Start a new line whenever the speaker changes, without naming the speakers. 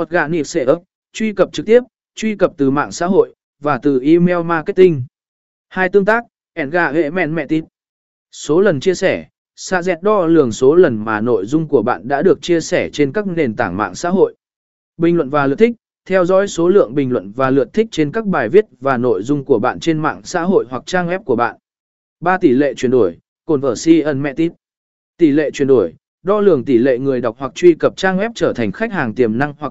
Organic ấp, truy cập trực tiếp, truy cập từ mạng xã hội, và từ email marketing. Hai tương tác, Enga hệ mẹn mẹ tít. Số lần chia sẻ, xa dẹt đo lường số lần mà nội dung của bạn đã được chia sẻ trên các nền tảng mạng xã hội. Bình luận và lượt thích, theo dõi số lượng bình luận và lượt thích trên các bài viết và nội dung của bạn trên mạng xã hội hoặc trang web của bạn. 3. Tỷ lệ chuyển đổi, cồn vở si mẹ tít. Tỷ lệ chuyển đổi, đo lường tỷ lệ người đọc hoặc truy cập trang web trở thành khách hàng tiềm năng hoặc